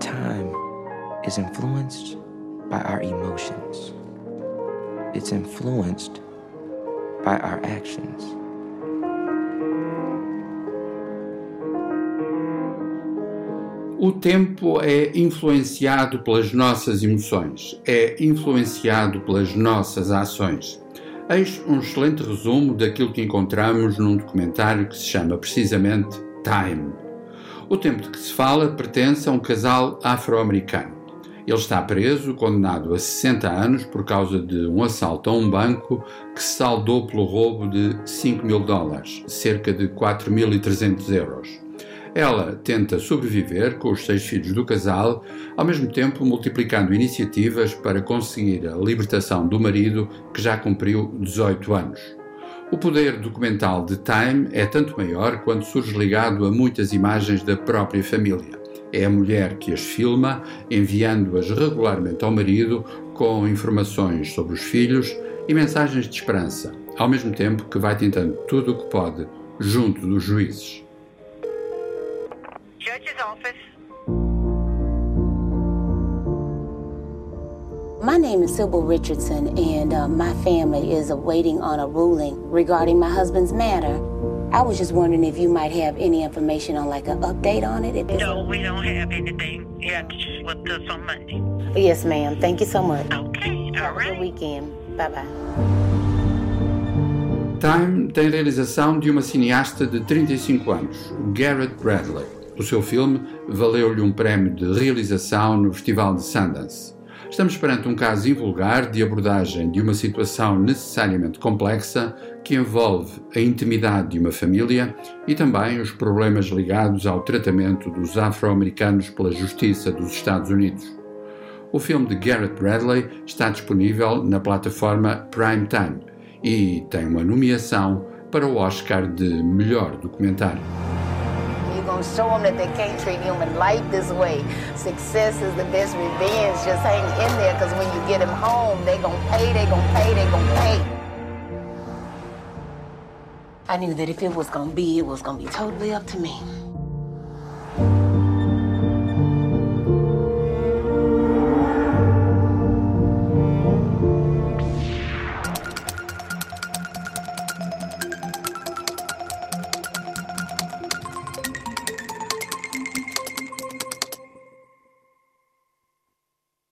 Time is influenced by our emotions. It's influenced by our actions. O tempo é influenciado pelas nossas emoções, é influenciado pelas nossas ações. Eis um excelente resumo daquilo que encontramos num documentário que se chama precisamente Time. O tempo de que se fala pertence a um casal afro-americano. Ele está preso, condenado a 60 anos por causa de um assalto a um banco que se saldou pelo roubo de 5 mil dólares, cerca de 4.300 euros. Ela tenta sobreviver com os seis filhos do casal, ao mesmo tempo multiplicando iniciativas para conseguir a libertação do marido, que já cumpriu 18 anos. O poder documental de Time é tanto maior quanto surge ligado a muitas imagens da própria família. É a mulher que as filma, enviando-as regularmente ao marido com informações sobre os filhos e mensagens de esperança, ao mesmo tempo que vai tentando tudo o que pode junto dos juízes. My name is Sybil Richardson, and uh, my family is awaiting on a ruling regarding my husband's matter. I was just wondering if you might have any information on like an update on it. No, we don't have anything. Just with us on Monday. Yes, ma'am. Thank you so much. Okay, all Have a good right. weekend. Bye bye. Time tem realização de uma cineasta de 35 anos, Garrett Bradley. O seu filme valeu-lhe um prémio de realização no Festival de Sundance. Estamos perante um caso invulgar de abordagem de uma situação necessariamente complexa que envolve a intimidade de uma família e também os problemas ligados ao tratamento dos afro-americanos pela Justiça dos Estados Unidos. O filme de Garrett Bradley está disponível na plataforma Prime Time e tem uma nomeação para o Oscar de melhor documentário. Going to show them that they can't treat human life this way. Success is the best revenge. Just hang in there because when you get them home, they going to pay, they going to pay, they going to pay. I knew that if it was gonna be, it was gonna be totally up to me.